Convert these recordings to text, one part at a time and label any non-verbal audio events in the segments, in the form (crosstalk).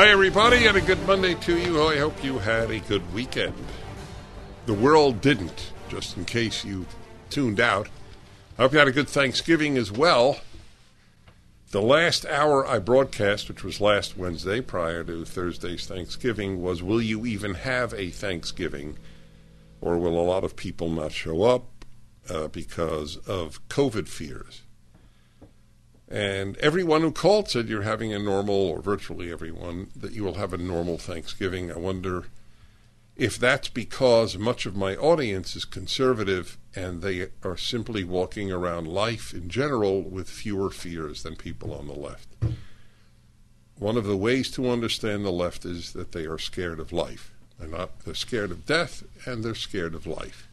Hi, everybody, and a good Monday to you. I hope you had a good weekend. The world didn't, just in case you tuned out. I hope you had a good Thanksgiving as well. The last hour I broadcast, which was last Wednesday prior to Thursday's Thanksgiving, was Will you even have a Thanksgiving? Or will a lot of people not show up uh, because of COVID fears? And everyone who called said you're having a normal, or virtually everyone, that you will have a normal Thanksgiving. I wonder if that's because much of my audience is conservative and they are simply walking around life in general with fewer fears than people on the left. One of the ways to understand the left is that they are scared of life. They're not they're scared of death and they're scared of life.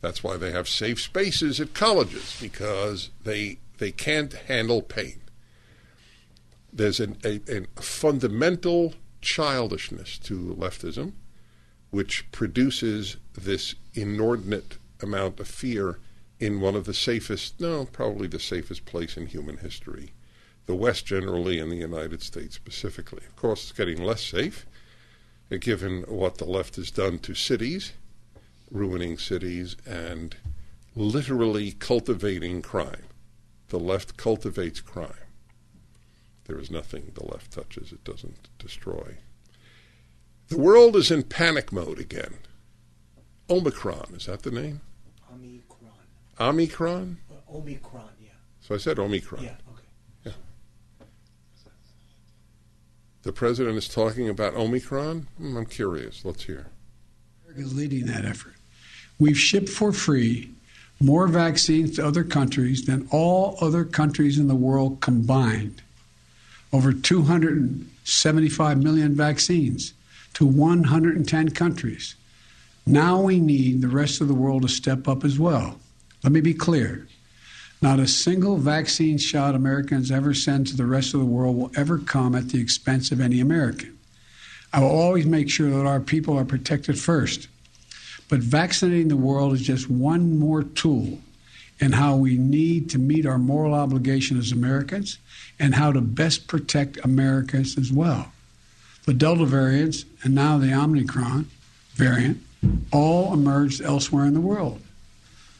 That's why they have safe spaces at colleges because they they can't handle pain. There's an, a, a fundamental childishness to leftism, which produces this inordinate amount of fear in one of the safest, no, probably the safest place in human history. The West generally and the United States specifically. Of course, it's getting less safe, uh, given what the left has done to cities, ruining cities, and literally cultivating crime. The left cultivates crime. There is nothing the left touches it doesn't destroy. The world is in panic mode again. Omicron, is that the name? Omicron. Omicron? Uh, Omicron, yeah. So I said Omicron. Yeah, okay. Yeah. The president is talking about Omicron? Hmm, I'm curious. Let's hear. is leading that effort. We've shipped for free more vaccines to other countries than all other countries in the world combined. Over 275 million vaccines to 110 countries. Now we need the rest of the world to step up as well. Let me be clear. Not a single vaccine shot Americans ever send to the rest of the world will ever come at the expense of any American. I will always make sure that our people are protected first. But vaccinating the world is just one more tool in how we need to meet our moral obligation as Americans and how to best protect Americans as well. The Delta variants and now the Omicron variant all emerged elsewhere in the world.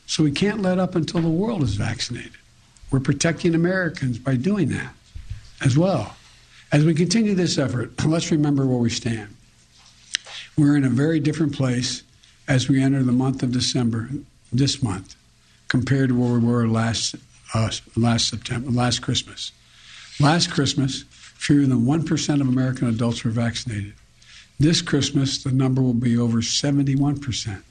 So we can't let up until the world is vaccinated. We're protecting Americans by doing that as well. As we continue this effort, (clears throat) let's remember where we stand. We're in a very different place as we enter the month of December this month compared to where we were last uh, last September, last Christmas. Last Christmas, fewer than 1% of American adults were vaccinated. This Christmas, the number will be over 71%,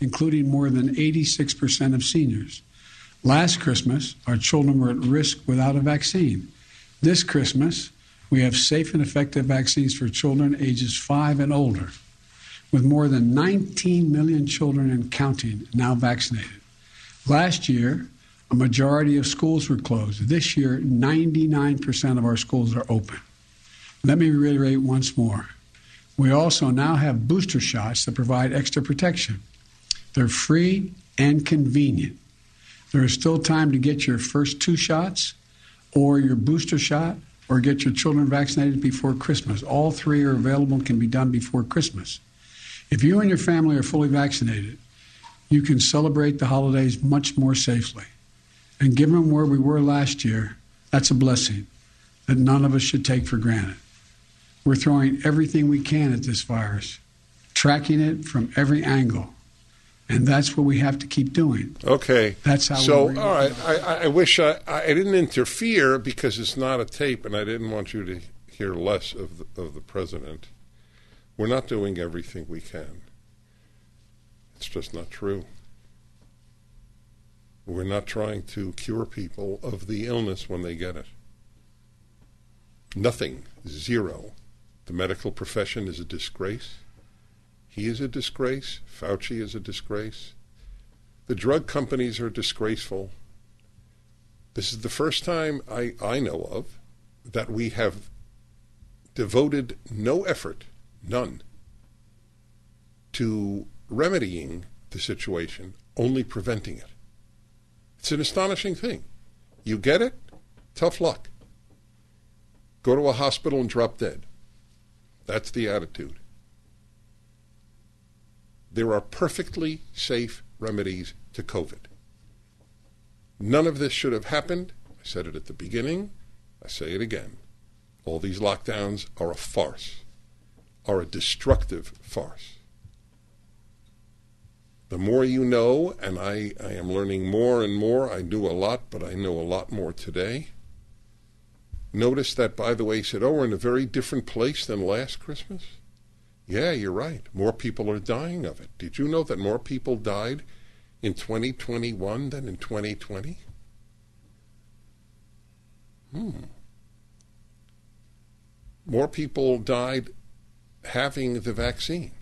including more than 86% of seniors. Last Christmas, our children were at risk without a vaccine. This Christmas, we have safe and effective vaccines for children ages 5 and older, with more than 19 million children and counting now vaccinated. Last year, a majority of schools were closed. This year, 99% of our schools are open. Let me reiterate once more. We also now have booster shots that provide extra protection. They're free and convenient. There is still time to get your first two shots or your booster shot or get your children vaccinated before Christmas. All three are available and can be done before Christmas. If you and your family are fully vaccinated, you can celebrate the holidays much more safely. And given where we were last year, that's a blessing that none of us should take for granted. We're throwing everything we can at this virus, tracking it from every angle. And that's what we have to keep doing. Okay. That's how So, all right. I, I- I wish I, I didn't interfere because it's not a tape, and I didn't want you to hear less of the, of the president. We're not doing everything we can. It's just not true. We're not trying to cure people of the illness when they get it. Nothing. Zero. The medical profession is a disgrace. He is a disgrace. Fauci is a disgrace. The drug companies are disgraceful. This is the first time I, I know of that we have devoted no effort, none, to remedying the situation, only preventing it. It's an astonishing thing. You get it, tough luck. Go to a hospital and drop dead. That's the attitude. There are perfectly safe remedies to COVID. None of this should have happened. I said it at the beginning. I say it again. All these lockdowns are a farce, are a destructive farce. The more you know, and I, I am learning more and more, I knew a lot, but I know a lot more today. Notice that, by the way, he said, Oh, we're in a very different place than last Christmas. Yeah, you're right. More people are dying of it. Did you know that more people died in 2021 than in 2020? Hmm. More people died having the vaccine.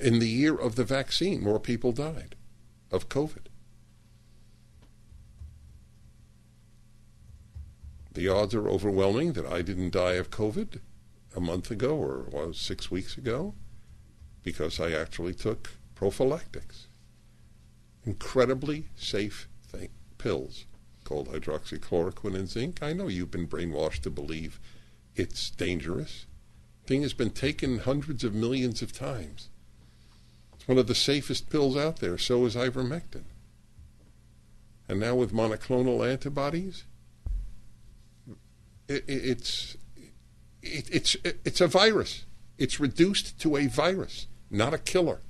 In the year of the vaccine, more people died of COVID. The odds are overwhelming that I didn't die of COVID a month ago or was six weeks ago because I actually took prophylactics. Incredibly safe thing, pills called hydroxychloroquine and zinc. I know you've been brainwashed to believe it's dangerous. Thing has been taken hundreds of millions of times. It's one of the safest pills out there. So is ivermectin. And now with monoclonal antibodies, it, it, it's it, it's it's a virus. It's reduced to a virus, not a killer.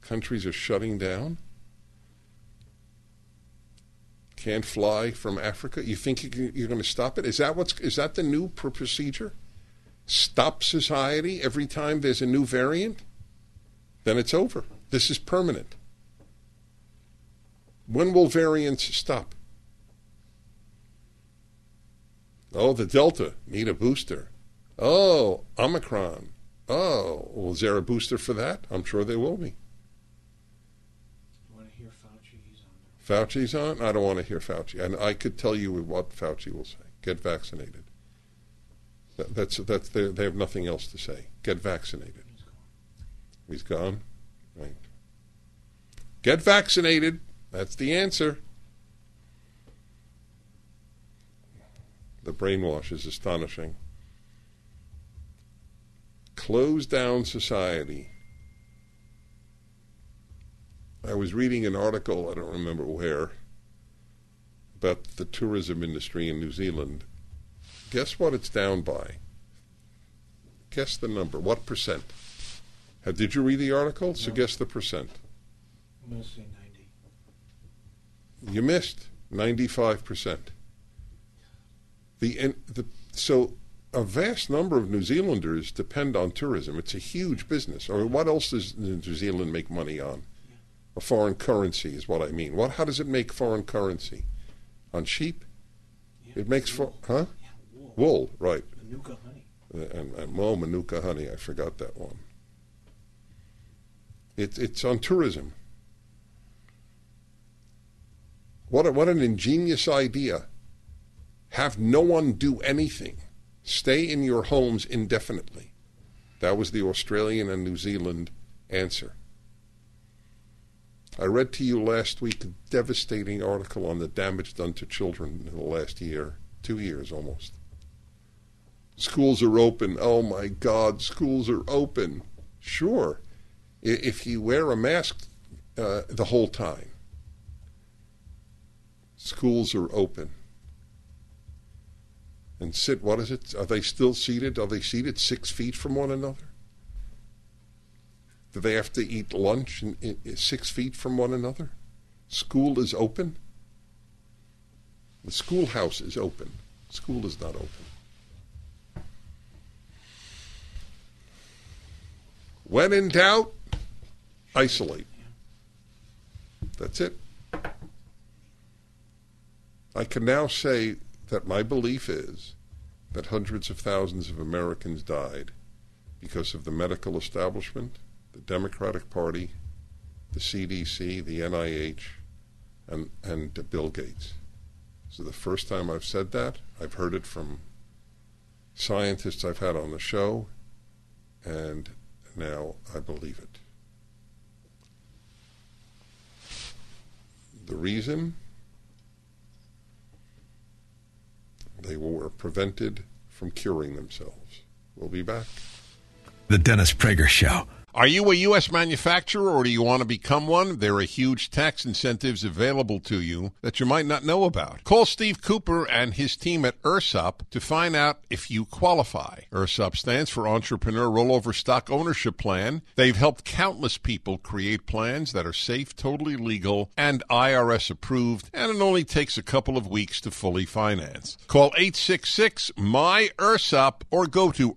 Countries are shutting down. Can't fly from Africa. You think you're going to stop it? Is that what's is that the new procedure? Stop society every time there's a new variant? Then it's over. This is permanent. When will variants stop? Oh, the Delta need a booster. Oh, Omicron. Oh, is there a booster for that? I'm sure there will be. You want to hear Fauci? He's on there. Fauci's on? I don't want to hear Fauci. And I could tell you what Fauci will say. Get vaccinated. That, that's that's they, they have nothing else to say. Get vaccinated. He's gone. He's gone. Right. Get vaccinated. That's the answer. The brainwash is astonishing. Close down society. I was reading an article, I don't remember where, about the tourism industry in New Zealand. Guess what it's down by? Guess the number. What percent? Uh, did you read the article? So guess the percent. I'm going to say 90. You missed 95%. The, and the, so a vast number of New Zealanders depend on tourism. It's a huge business. Mean, what else does New Zealand make money on? A foreign currency is what I mean. What? How does it make foreign currency? On sheep? Yeah. It makes for, huh? Yeah, wool. Wool, right. Manuka honey. Uh, And, and well, Manuka honey, I forgot that one. It, it's on tourism. What, a, what an ingenious idea. Have no one do anything. Stay in your homes indefinitely. That was the Australian and New Zealand answer. I read to you last week a devastating article on the damage done to children in the last year, two years almost. Schools are open. Oh my God, schools are open. Sure, if you wear a mask uh, the whole time. Schools are open. And sit, what is it? Are they still seated? Are they seated six feet from one another? Do they have to eat lunch in, in, six feet from one another? School is open. The schoolhouse is open. School is not open. When in doubt, isolate. That's it. I can now say that my belief is that hundreds of thousands of Americans died because of the medical establishment, the Democratic Party, the CDC, the NIH, and, and Bill Gates. So the first time I've said that, I've heard it from scientists I've had on the show, and now I believe it. The reason they were prevented from curing themselves. We'll be back. The Dennis Prager Show. Are you a U.S. manufacturer or do you want to become one? There are huge tax incentives available to you that you might not know about. Call Steve Cooper and his team at URSUP to find out if you qualify. URSUP stands for Entrepreneur Rollover Stock Ownership Plan. They've helped countless people create plans that are safe, totally legal, and IRS approved, and it only takes a couple of weeks to fully finance. Call 866 MY URSUP or go to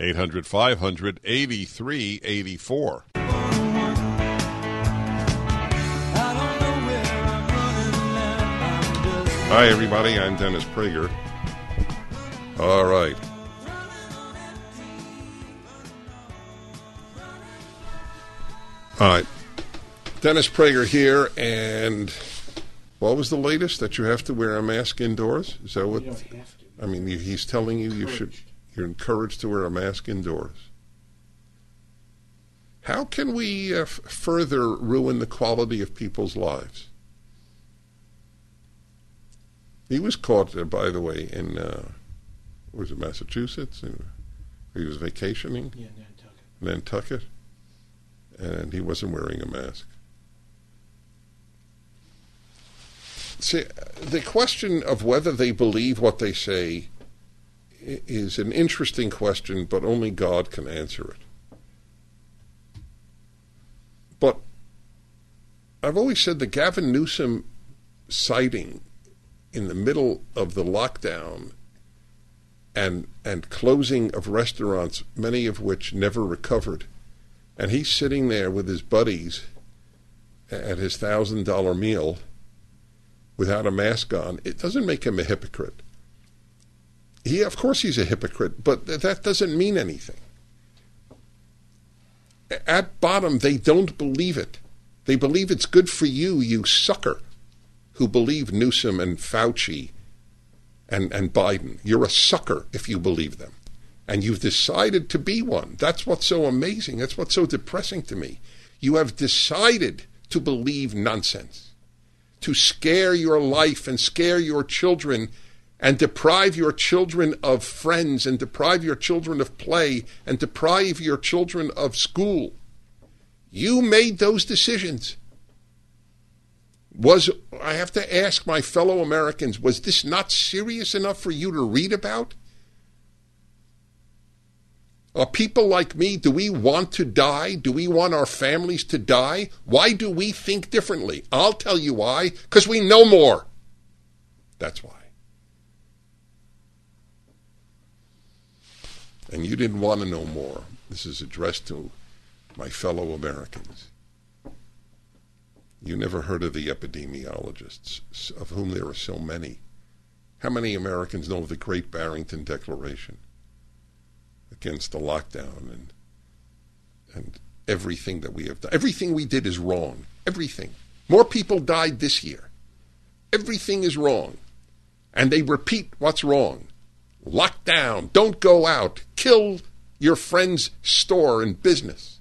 800 500 8384. Hi, everybody. I'm Dennis Prager. All right. All right. Dennis Prager here, and what was the latest that you have to wear a mask indoors? Is that what? You don't have to. I mean, he's telling you you should. You're encouraged to wear a mask indoors. How can we uh, f- further ruin the quality of people's lives? He was caught, uh, by the way, in uh, was it Massachusetts? And he was vacationing Yeah, Nantucket. Nantucket, and he wasn't wearing a mask. See, the question of whether they believe what they say is an interesting question, but only God can answer it. But I've always said the Gavin Newsom sighting in the middle of the lockdown and and closing of restaurants, many of which never recovered, and he's sitting there with his buddies at his thousand dollar meal without a mask on, it doesn't make him a hypocrite. He, of course, he's a hypocrite, but th- that doesn't mean anything. At bottom, they don't believe it. They believe it's good for you, you sucker, who believe Newsom and Fauci and, and Biden. You're a sucker if you believe them. And you've decided to be one. That's what's so amazing. That's what's so depressing to me. You have decided to believe nonsense to scare your life and scare your children and deprive your children of friends and deprive your children of play and deprive your children of school. You made those decisions. Was I have to ask my fellow Americans, was this not serious enough for you to read about? Are people like me, do we want to die? Do we want our families to die? Why do we think differently? I'll tell you why. Because we know more. That's why. And you didn't want to know more. This is addressed to my fellow Americans. You never heard of the epidemiologists, of whom there are so many. How many Americans know of the Great Barrington Declaration? against the lockdown and and everything that we have done. Everything we did is wrong. Everything. More people died this year. Everything is wrong. And they repeat what's wrong. Lock down, don't go out, kill your friend's store and business.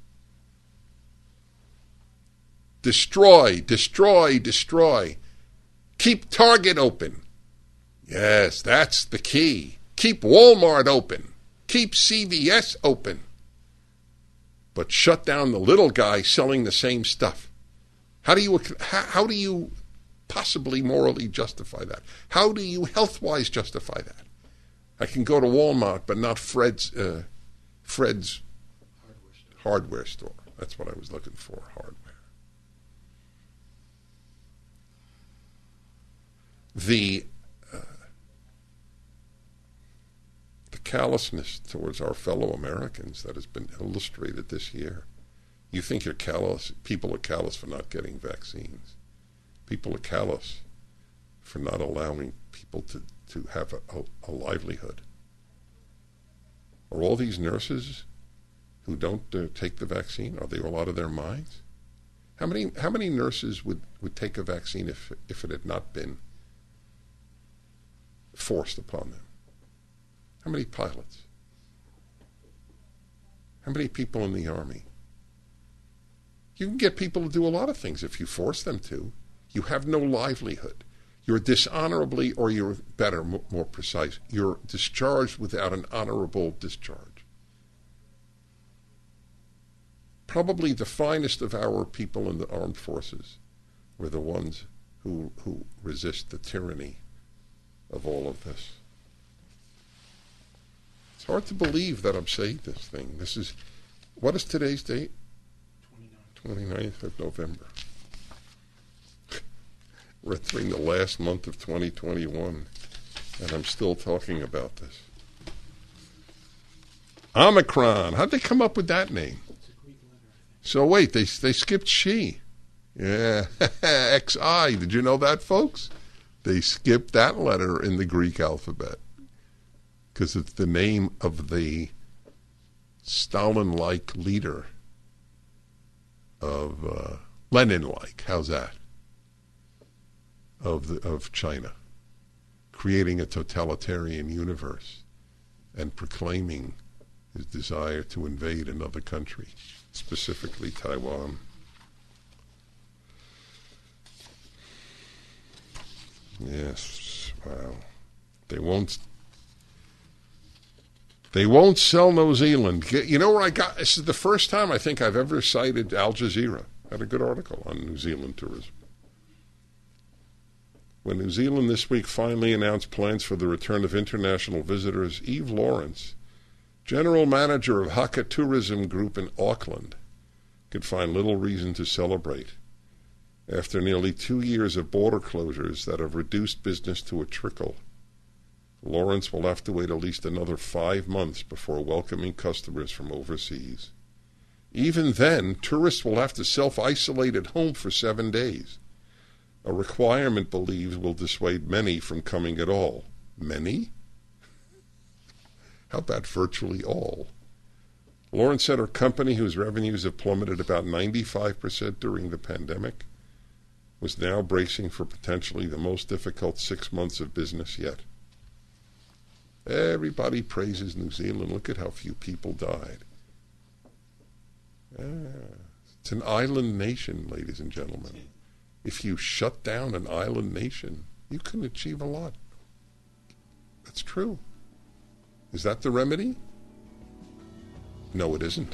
Destroy, destroy, destroy. Keep Target open. Yes, that's the key. Keep Walmart open. Keep CVS open. But shut down the little guy selling the same stuff. How do you how, how do you possibly morally justify that? How do you health wise justify that? I can go to Walmart, but not Fred's uh, Fred's hardware store. That's what I was looking for. Hardware. The uh, the callousness towards our fellow Americans that has been illustrated this year. You think you're callous? People are callous for not getting vaccines. People are callous for not allowing people to, to have a, a, a livelihood. Are all these nurses who don't uh, take the vaccine, are they all out of their minds? How many, how many nurses would, would take a vaccine if, if it had not been forced upon them? How many pilots? How many people in the Army? You can get people to do a lot of things if you force them to. You have no livelihood. You're dishonorably, or you're better, more precise, you're discharged without an honorable discharge. Probably the finest of our people in the armed forces were the ones who, who resist the tyranny of all of this. It's hard to believe that I'm saying this thing. This is, what is today's date? 29th of November. We're entering the last month of 2021, and I'm still talking about this. Omicron. How'd they come up with that name? So wait, they they skipped she. Yeah, (laughs) XI. Did you know that, folks? They skipped that letter in the Greek alphabet because it's the name of the Stalin-like leader of uh, Lenin-like. How's that? Of the, of China, creating a totalitarian universe and proclaiming his desire to invade another country, specifically Taiwan. Yes, wow. They won't. They won't sell New Zealand. You know where I got? This is the first time I think I've ever cited Al Jazeera. Had a good article on New Zealand tourism. When New Zealand this week finally announced plans for the return of international visitors, Eve Lawrence, general manager of Haka Tourism Group in Auckland, could find little reason to celebrate. After nearly two years of border closures that have reduced business to a trickle, Lawrence will have to wait at least another five months before welcoming customers from overseas. Even then, tourists will have to self isolate at home for seven days a requirement believes will dissuade many from coming at all. Many? (laughs) How about virtually all? Lawrence said her company, whose revenues have plummeted about 95% during the pandemic, was now bracing for potentially the most difficult six months of business yet. Everybody praises New Zealand. Look at how few people died. Yeah. It's an island nation, ladies and gentlemen if you shut down an island nation, you can achieve a lot. That's true. Is that the remedy? No, it isn't.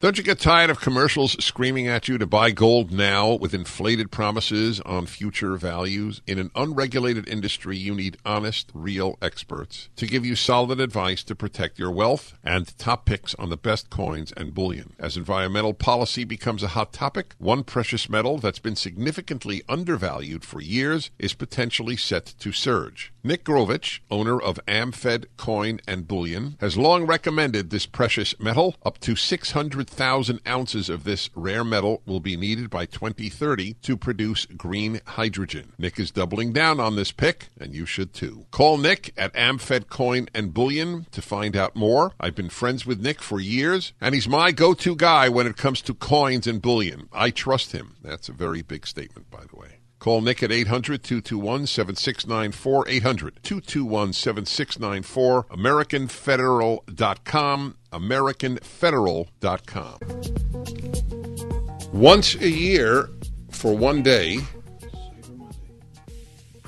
Don't you get tired of commercials screaming at you to buy gold now with inflated promises on future values? In an unregulated industry, you need honest, real experts to give you solid advice to protect your wealth and top picks on the best coins and bullion. As environmental policy becomes a hot topic, one precious metal that's been significantly undervalued for years is potentially set to surge. Nick Grovich, owner of AmFed Coin and Bullion, has long recommended this precious metal up to 600,000 ounces of this rare metal will be needed by 2030 to produce green hydrogen. Nick is doubling down on this pick, and you should too. Call Nick at Amfed Coin and Bullion to find out more. I've been friends with Nick for years, and he's my go to guy when it comes to coins and bullion. I trust him. That's a very big statement, by the way. Call Nick at 800 221 7694. 800 221 7694. AmericanFederal.com. AmericanFederal.com. Once a year, for one day,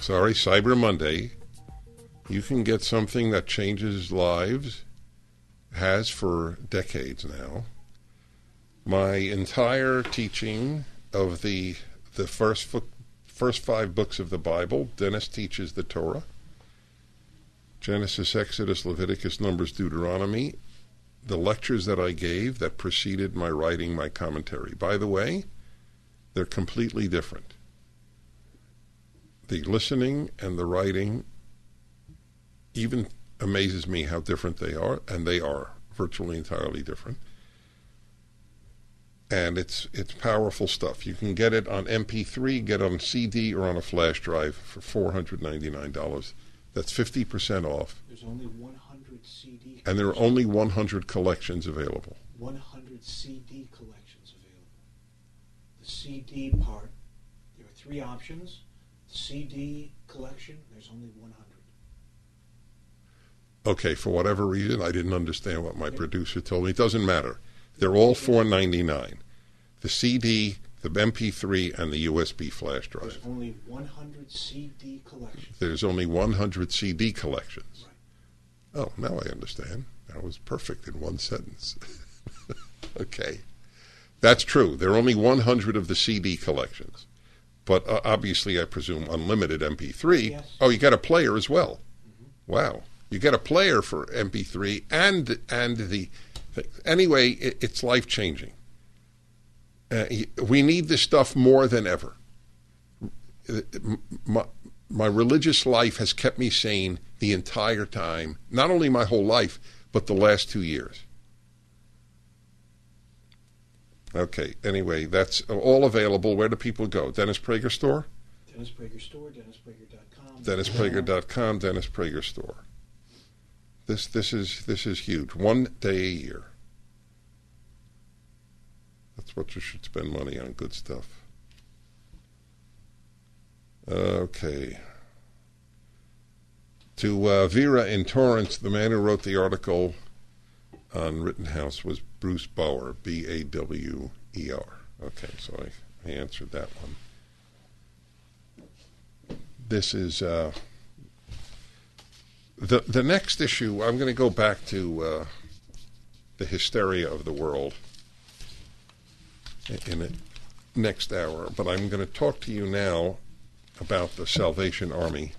sorry, Cyber Monday, you can get something that changes lives, has for decades now. My entire teaching of the the first first five books of the Bible. Dennis teaches the Torah Genesis, Exodus, Leviticus, Numbers, Deuteronomy. The lectures that I gave that preceded my writing my commentary. By the way, they're completely different. The listening and the writing even amazes me how different they are, and they are virtually entirely different and it's it's powerful stuff. You can get it on MP3, get it on CD, or on a flash drive for four hundred ninety nine dollars. That's fifty percent off. There's only 100 CD. And there are only 100 collections available. 100 CD collections available. The CD part, there are three options. CD collection, there's only 100. Okay, for whatever reason, I didn't understand what my producer told me. It doesn't matter. They're all four ninety nine. The CD, the MP3, and the USB flash drive. There's only 100 CD collections. There's only 100 CD collections. Right. Oh, now I understand. That was perfect in one sentence. (laughs) okay. That's true. There are only 100 of the CD collections. But uh, obviously, I presume unlimited MP3. Yes. Oh, you got a player as well. Mm-hmm. Wow. You get a player for MP3 and and the anyway, it, it's life changing. Uh, we need this stuff more than ever. My, my religious life has kept me sane the entire time, not only my whole life, but the last two years. Okay, anyway, that's all available. Where do people go? Dennis Prager Store? Dennis Prager Store, DennisPrager.com. DennisPrager.com, Dennis Prager Store. This this is this is huge. One day a year. What you should spend money on. Good stuff. Okay. To uh, Vera in Torrance, the man who wrote the article on Rittenhouse was Bruce Bawer, B A W E R. Okay, so I, I answered that one. This is. Uh, the the next issue, I'm going to go back to uh, the hysteria of the world in the next hour, but I'm going to talk to you now about the Salvation Army.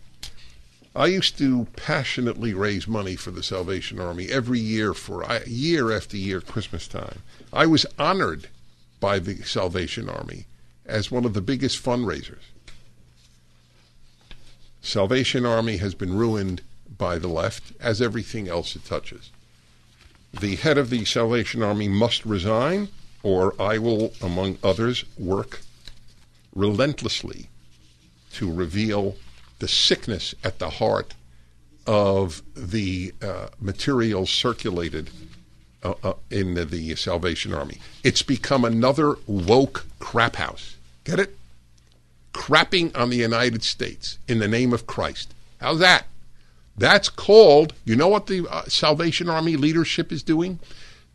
I used to passionately raise money for the Salvation Army every year for year after year Christmas time. I was honored by the Salvation Army as one of the biggest fundraisers. Salvation Army has been ruined by the left, as everything else it touches. The head of the Salvation Army must resign, or I will, among others, work relentlessly to reveal the sickness at the heart of the uh, materials circulated uh, uh, in the, the Salvation Army. It's become another woke crap house. Get it? Crapping on the United States in the name of Christ. How's that? That's called, you know what the uh, Salvation Army leadership is doing?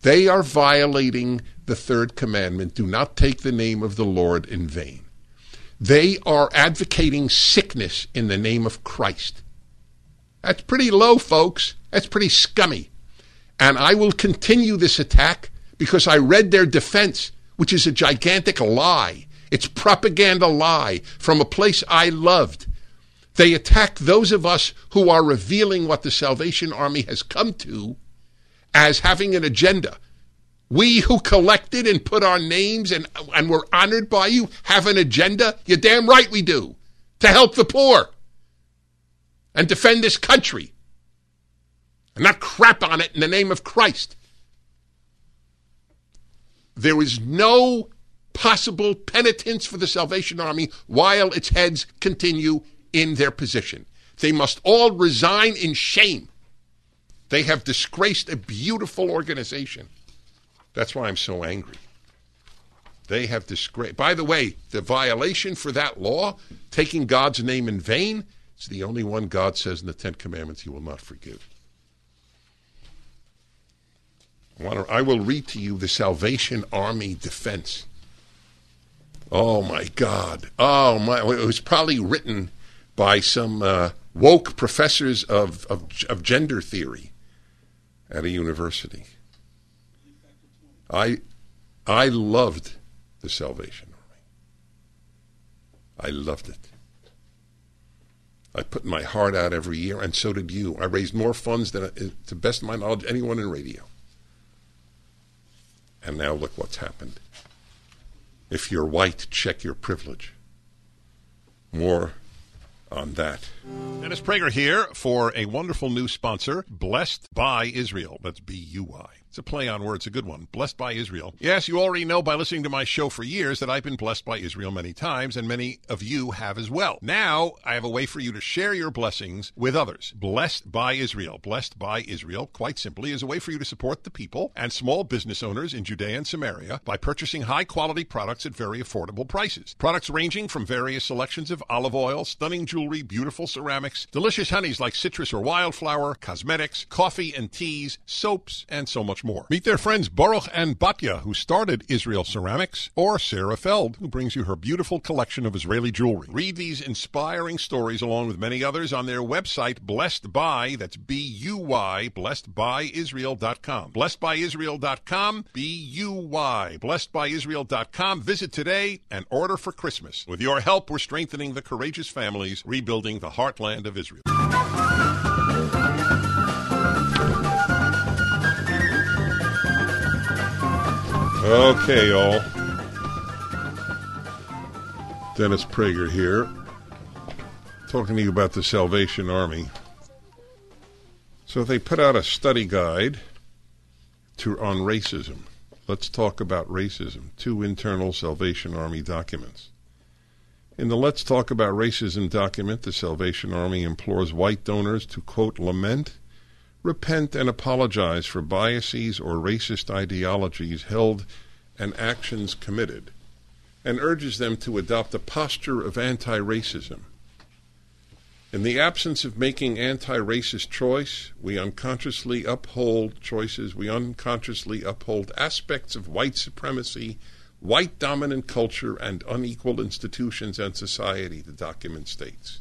They are violating the third commandment do not take the name of the Lord in vain. They are advocating sickness in the name of Christ. That's pretty low, folks. That's pretty scummy. And I will continue this attack because I read their defense, which is a gigantic lie. It's propaganda lie from a place I loved. They attack those of us who are revealing what the Salvation Army has come to as having an agenda. We who collected and put our names and, and were honored by you have an agenda? You're damn right we do. To help the poor and defend this country and not crap on it in the name of Christ. there is no possible penitence for the Salvation Army while its heads continue in their position. They must all resign in shame. They have disgraced a beautiful organization. That's why I'm so angry. They have disgraced. By the way, the violation for that law, taking God's name in vain, is the only one God says in the Ten Commandments he will not forgive. I will read to you the Salvation Army defense. Oh my God! Oh my! It was probably written by some uh, woke professors of, of of gender theory at a university. I I loved the Salvation Army. I loved it. I put my heart out every year, and so did you. I raised more funds than, to best of my knowledge, anyone in radio. And now look what's happened. If you're white, check your privilege. More on that. Dennis Prager here for a wonderful new sponsor, Blessed by Israel. That's B U Y. It's a play on words, a good one. Blessed by Israel. Yes, you already know by listening to my show for years that I've been blessed by Israel many times, and many of you have as well. Now, I have a way for you to share your blessings with others. Blessed by Israel. Blessed by Israel, quite simply, is a way for you to support the people and small business owners in Judea and Samaria by purchasing high quality products at very affordable prices. Products ranging from various selections of olive oil, stunning jewelry, beautiful ceramics, delicious honeys like citrus or wildflower, cosmetics, coffee and teas, soaps, and so much more. Meet their friends Baruch and Batya, who started Israel Ceramics, or Sarah Feld, who brings you her beautiful collection of Israeli jewelry. Read these inspiring stories along with many others on their website, Blessed By, that's B-U-Y, Blessed By Israel.com. Blessed blessedbyisrael.com. Blessedbyisrael.com, B-U-Y, Blessed By blessedbyisrael.com. Visit today and order for Christmas. With your help, we're strengthening the courageous families, rebuilding the heartland of Israel. Okay, y'all. Dennis Prager here, talking to you about the Salvation Army. So they put out a study guide to on racism. Let's talk about racism. Two internal Salvation Army documents. In the Let's Talk About Racism document, the Salvation Army implores white donors to, quote, lament repent and apologize for biases or racist ideologies held and actions committed, and urges them to adopt a posture of anti racism. In the absence of making anti racist choice, we unconsciously uphold choices, we unconsciously uphold aspects of white supremacy, white dominant culture, and unequal institutions and society, the document states.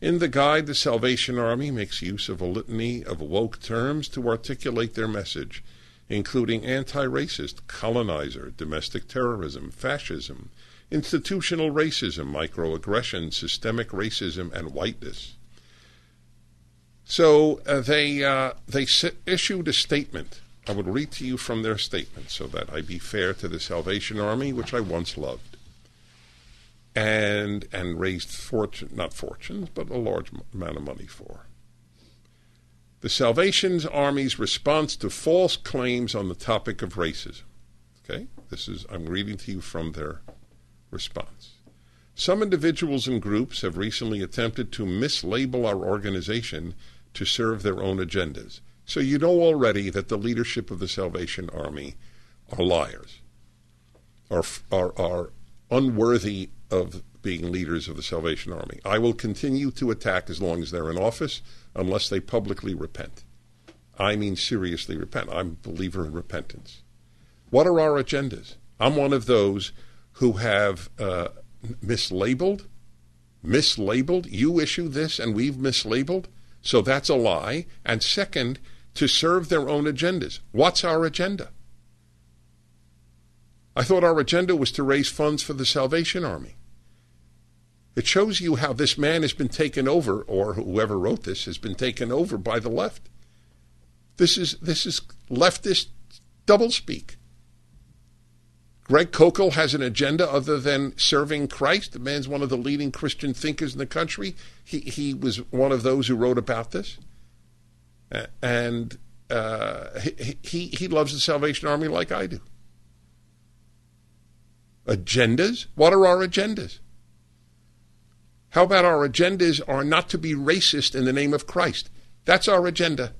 In the guide, the Salvation Army makes use of a litany of woke terms to articulate their message, including anti racist, colonizer, domestic terrorism, fascism, institutional racism, microaggression, systemic racism, and whiteness. So uh, they uh, they issued a statement. I would read to you from their statement so that I be fair to the Salvation Army, which I once loved and and raised fortune not fortunes but a large amount of money for. The Salvation Army's response to false claims on the topic of racism. Okay, this is I'm reading to you from their response. Some individuals and groups have recently attempted to mislabel our organization to serve their own agendas. So you know already that the leadership of the Salvation Army are liars, are, are, are unworthy of being leaders of the Salvation Army. I will continue to attack as long as they're in office unless they publicly repent. I mean seriously repent. I'm a believer in repentance. What are our agendas? I'm one of those who have uh, mislabeled, mislabeled. You issue this and we've mislabeled, so that's a lie. And second, to serve their own agendas. What's our agenda? I thought our agenda was to raise funds for the Salvation Army. It shows you how this man has been taken over, or whoever wrote this has been taken over by the left. This is this is leftist doublespeak. Greg Koukl has an agenda other than serving Christ. The man's one of the leading Christian thinkers in the country. He he was one of those who wrote about this, and uh, he, he he loves the Salvation Army like I do. Agendas? What are our agendas? How about our agendas are not to be racist in the name of Christ? That's our agenda.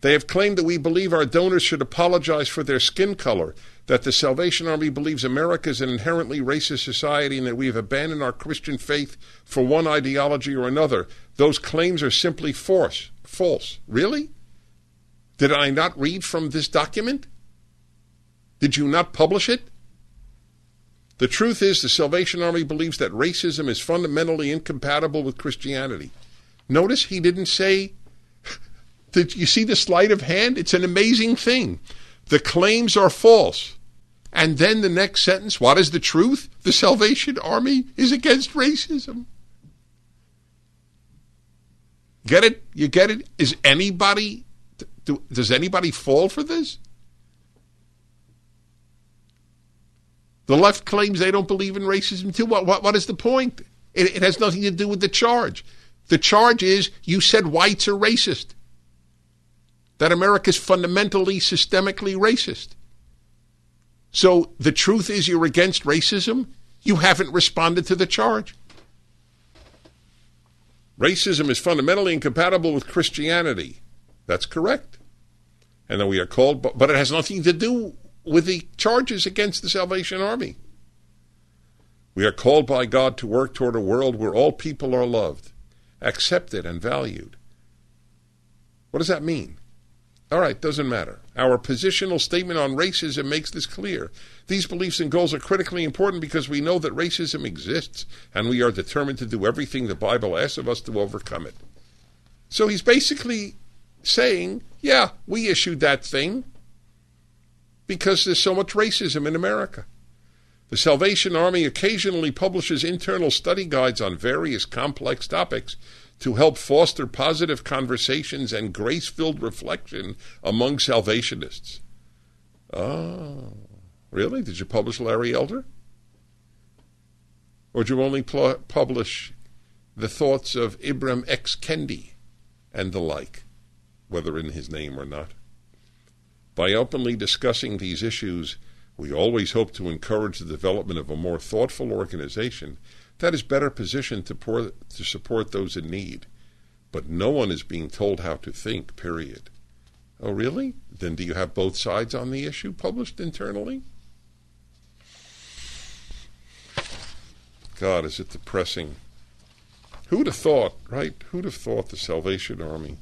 They have claimed that we believe our donors should apologize for their skin color, that the Salvation Army believes America is an inherently racist society, and that we have abandoned our Christian faith for one ideology or another. Those claims are simply false. False. Really? Did I not read from this document? Did you not publish it? The truth is, the Salvation Army believes that racism is fundamentally incompatible with Christianity. Notice he didn't say (laughs) did you see the sleight of hand? It's an amazing thing. The claims are false. And then the next sentence, what is the truth? The Salvation Army is against racism. Get it? You get it? Is anybody, do, does anybody fall for this? The left claims they don't believe in racism too. What, what, what is the point? It, it has nothing to do with the charge. The charge is you said whites are racist that America is fundamentally, systemically racist. So the truth is you're against racism? You haven't responded to the charge. Racism is fundamentally incompatible with Christianity. That's correct. And then we are called, but, but it has nothing to do with the charges against the Salvation Army. We are called by God to work toward a world where all people are loved, accepted, and valued. What does that mean? All right, doesn't matter. Our positional statement on racism makes this clear. These beliefs and goals are critically important because we know that racism exists and we are determined to do everything the Bible asks of us to overcome it. So he's basically saying, yeah, we issued that thing because there's so much racism in America. The Salvation Army occasionally publishes internal study guides on various complex topics to help foster positive conversations and grace filled reflection among Salvationists. Oh, really? Did you publish Larry Elder? Or did you only pl- publish the thoughts of Ibram X. Kendi and the like, whether in his name or not? By openly discussing these issues, we always hope to encourage the development of a more thoughtful organization that is better positioned to, pour, to support those in need. But no one is being told how to think, period. Oh, really? Then do you have both sides on the issue published internally? God, is it depressing? Who'd have thought, right? Who'd have thought the Salvation Army?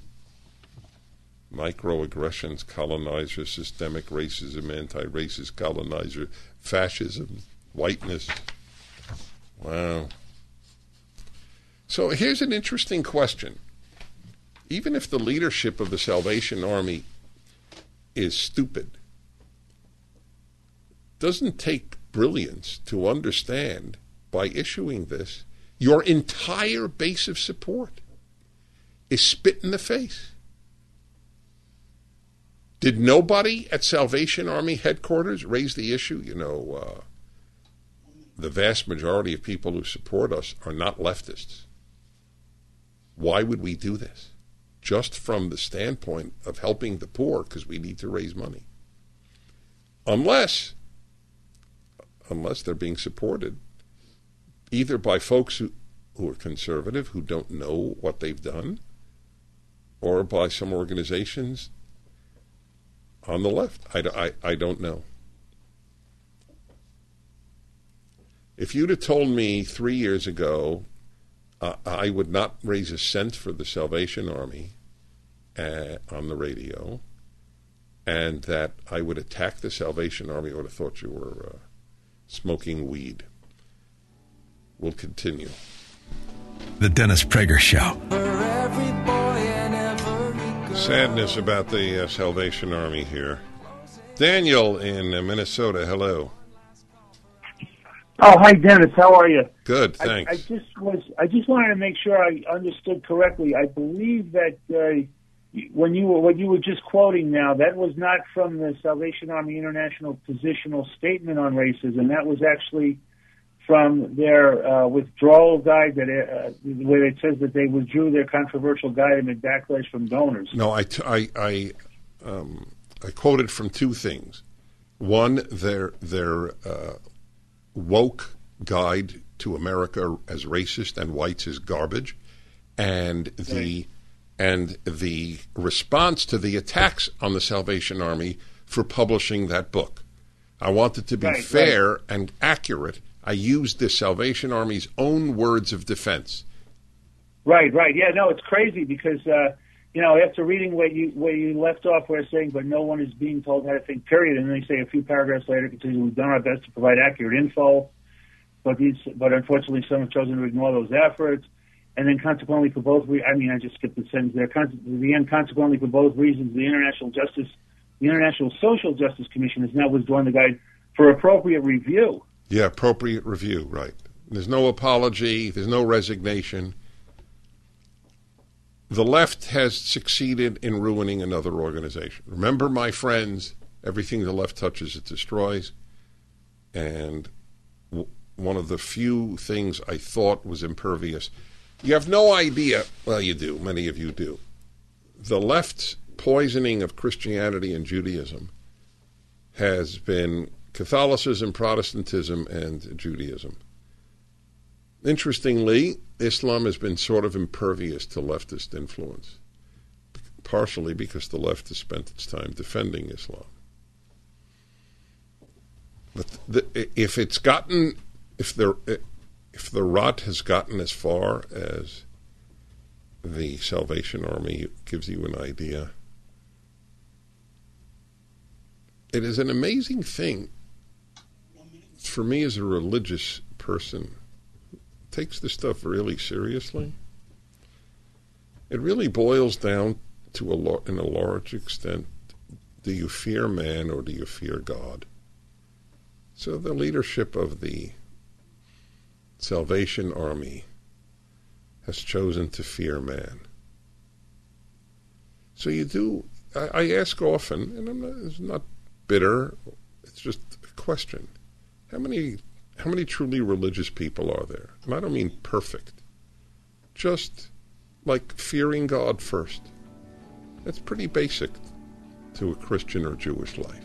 Microaggressions, colonizer, systemic racism, anti racist colonizer, fascism, whiteness. Wow. So here's an interesting question. Even if the leadership of the Salvation Army is stupid, doesn't take brilliance to understand by issuing this, your entire base of support is spit in the face. Did nobody at Salvation Army headquarters raise the issue? You know, uh, the vast majority of people who support us are not leftists. Why would we do this? Just from the standpoint of helping the poor because we need to raise money. Unless, unless they're being supported either by folks who, who are conservative, who don't know what they've done, or by some organizations on the left. I, I, I don't know. If you'd have told me three years ago uh, I would not raise a cent for the Salvation Army uh, on the radio, and that I would attack the Salvation Army, I would have thought you were uh, smoking weed. We'll continue. The Dennis Prager Show. Sadness about the uh, Salvation Army here. Daniel in uh, Minnesota, hello. Oh, hi, Dennis. How are you? Good, thanks. I, I just was. I just wanted to make sure I understood correctly. I believe that uh, when you were what you were just quoting now, that was not from the Salvation Army International positional statement on racism. That was actually from their uh, withdrawal guide that uh, where it says that they withdrew their controversial guide amid backlash from donors. No, I, t- I, I, um, I quoted from two things. One, their their uh, woke guide to America as racist and whites is garbage, and the and the response to the attacks on the Salvation Army for publishing that book. I want it to be Right, fair right. and accurate. I used the Salvation Army's own words of defense. Right, right. Yeah, no, it's crazy because uh, you know after reading where you where you left off, where saying, "But no one is being told how to think." Period. And then they say a few paragraphs later, continue, "We've done our best to provide accurate info, but these, but unfortunately, some have chosen to ignore those efforts." And then, consequently, for both, re- I mean, I just skipped the sentence there. Con- the end, consequently, for both reasons, the International Justice, the International Social Justice Commission has now withdrawn the guide for appropriate review. Yeah, appropriate review, right. There's no apology, there's no resignation. The left has succeeded in ruining another organization. Remember, my friends, everything the left touches, it destroys. And w- one of the few things I thought was impervious. You have no idea. Well, you do. Many of you do. The left's poisoning of Christianity and Judaism has been Catholicism, Protestantism, and Judaism. Interestingly, Islam has been sort of impervious to leftist influence, partially because the left has spent its time defending Islam. But the, if it's gotten, if the if the rot has gotten as far as the Salvation Army gives you an idea, it is an amazing thing for me as a religious person takes this stuff really seriously. It really boils down to a lar- in a large extent do you fear man or do you fear God? So the leadership of the Salvation Army has chosen to fear man. So you do. I, I ask often, and I'm not, it's not bitter. It's just a question. How many how many truly religious people are there? And I don't mean perfect. Just like fearing God first. That's pretty basic to a Christian or Jewish life.